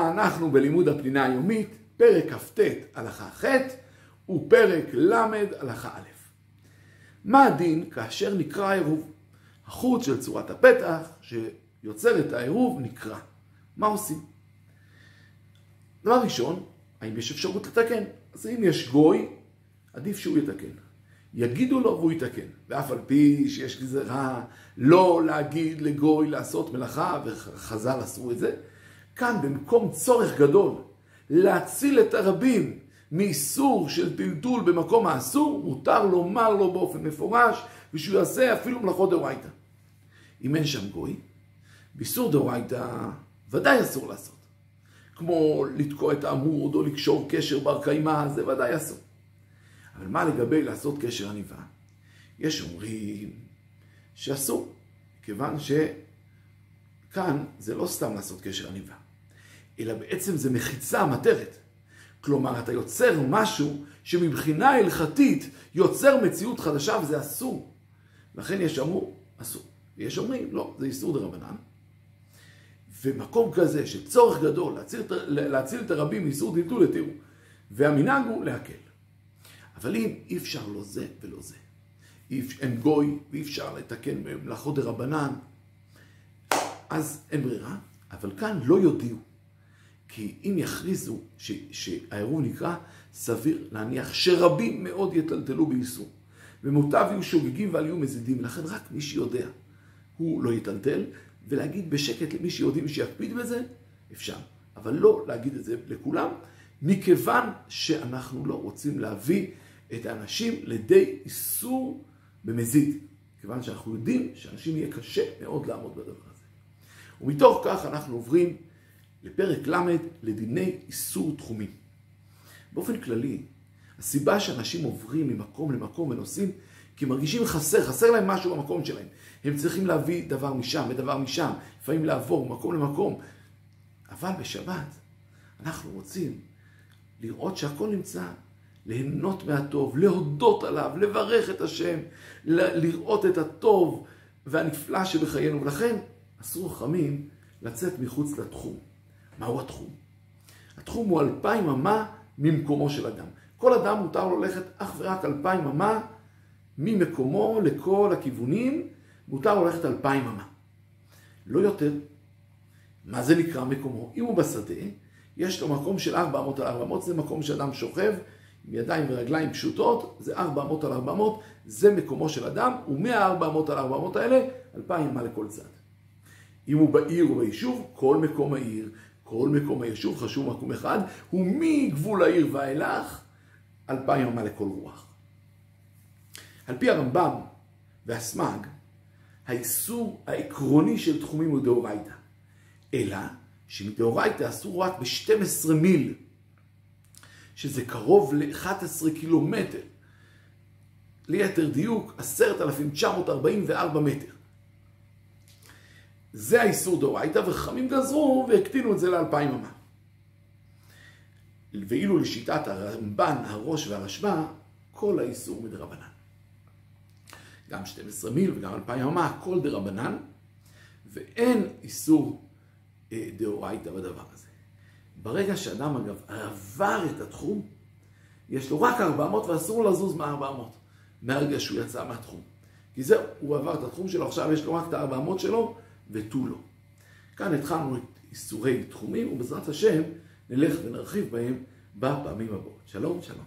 אנחנו בלימוד הפנינה היומית, פרק כ"ט הלכה ח' ופרק ל' הלכה א'. מה הדין כאשר נקרא עירוב? החוץ של צורת הפתח שיוצר את העירוב נקרא. מה עושים? דבר ראשון, האם יש אפשרות לתקן? אז אם יש גוי, עדיף שהוא יתקן. יגידו לו והוא יתקן. ואף על פי שיש גזירה לא להגיד לגוי לעשות מלאכה, וחז"ל אסרו את זה, כאן במקום צורך גדול להציל את הרבים מאיסור של טלטול במקום האסור, מותר לומר לו באופן מפורש, ושהוא יעשה אפילו מלאכות דאורייתא. אם אין שם גוי, באיסור דאורייתא ודאי אסור לעשות. כמו לתקוע את העמוד או לקשור קשר בר קיימא, זה ודאי אסור. אבל מה לגבי לעשות קשר עניבה? יש אומרים שאסור, כיוון שכאן זה לא סתם לעשות קשר עניבה, אלא בעצם זה מחיצה מטרת. כלומר, אתה יוצר משהו שמבחינה הלכתית יוצר מציאות חדשה וזה אסור. לכן יש אמרו, אסור. ויש אומרים, לא, זה איסור דה רבנן. ומקום כזה של צורך גדול להציל, להציל את הרבים מאיסור דלתול לתיאור, והמנהג הוא להקל. אבל אם אי אפשר לא זה ולא זה, אין גוי ואי אפשר לתקן מלאכות דרבנן, אז אין ברירה, אבל כאן לא יודיעו. כי אם יכריזו שהעירוב נקרא, סביר להניח שרבים מאוד יטלטלו באיסור. ומוטב יהיו שוגגים ואל יהיו מזידים, לכן רק מי שיודע הוא לא יטלטל, ולהגיד בשקט למי שיודעים שיקפיד בזה, אפשר. אבל לא להגיד את זה לכולם, מכיוון שאנחנו לא רוצים להביא את האנשים לידי איסור במזיד. כיוון שאנחנו יודעים שאנשים יהיה קשה מאוד לעמוד בדבר הזה. ומתוך כך אנחנו עוברים לפרק ל' לדיני איסור תחומים. באופן כללי, הסיבה שאנשים עוברים ממקום למקום ונוסעים, כי מרגישים חסר, חסר להם משהו במקום שלהם. הם צריכים להביא דבר משם ודבר משם, לפעמים לעבור ממקום למקום. אבל בשבת אנחנו רוצים לראות שהכל נמצא, ליהנות מהטוב, להודות עליו, לברך את השם, לראות את הטוב והנפלא שבחיינו. ולכן אסור חכמים לצאת מחוץ לתחום. מהו התחום? התחום הוא אלפיים אמה ממקומו של אדם. כל אדם מותר לו ללכת אך ורק אלפיים אמה ממקומו לכל הכיוונים, מותר לו ללכת אלפיים אמה. לא יותר. מה זה נקרא מקומו? אם הוא בשדה, יש לו מקום של ארבע אמות על ארבע אמות, זה מקום שאדם שוכב עם ידיים ורגליים פשוטות, זה ארבע אמות על ארבע אמות, זה מקומו של אדם, ומהארבע אמות על ארבע אמות האלה, אלפיים אמה לכל צד. אם הוא בעיר או ביישוב, כל מקום העיר, כל מקום היישוב חשוב מקום אחד, הוא מגבול העיר ואילך, אלפיים אמה לכל רוח. על פי הרמב"ם והסמ"ג, האיסור העקרוני של תחומים הוא דאורייתא. אלא שמדאורייתא אסור רק ב-12 מיל, שזה קרוב ל-11 קילומטר. ליתר דיוק, 10,944 מטר. זה האיסור דאורייתא, וחכמים גזרו והקטינו את זה לאלפיים אמה. ואילו לשיטת הרמב"ן, הראש והרשב"א, כל האיסור מדרבנן. גם 12 מיל וגם אלפיים אמה, הכל דרבנן, ואין איסור אה, דאורייתא בדבר הזה. ברגע שאדם אגב עבר את התחום, יש לו רק 400 ואסור לזוז מה-400, מהרגע שהוא יצא מהתחום. כי זהו, הוא עבר את התחום שלו, עכשיו יש לו רק את ה-400 שלו ותו לא. כאן התחלנו את איסורי תחומים, ובעזרת השם נלך ונרחיב בהם בפעמים הבאות. שלום, שלום.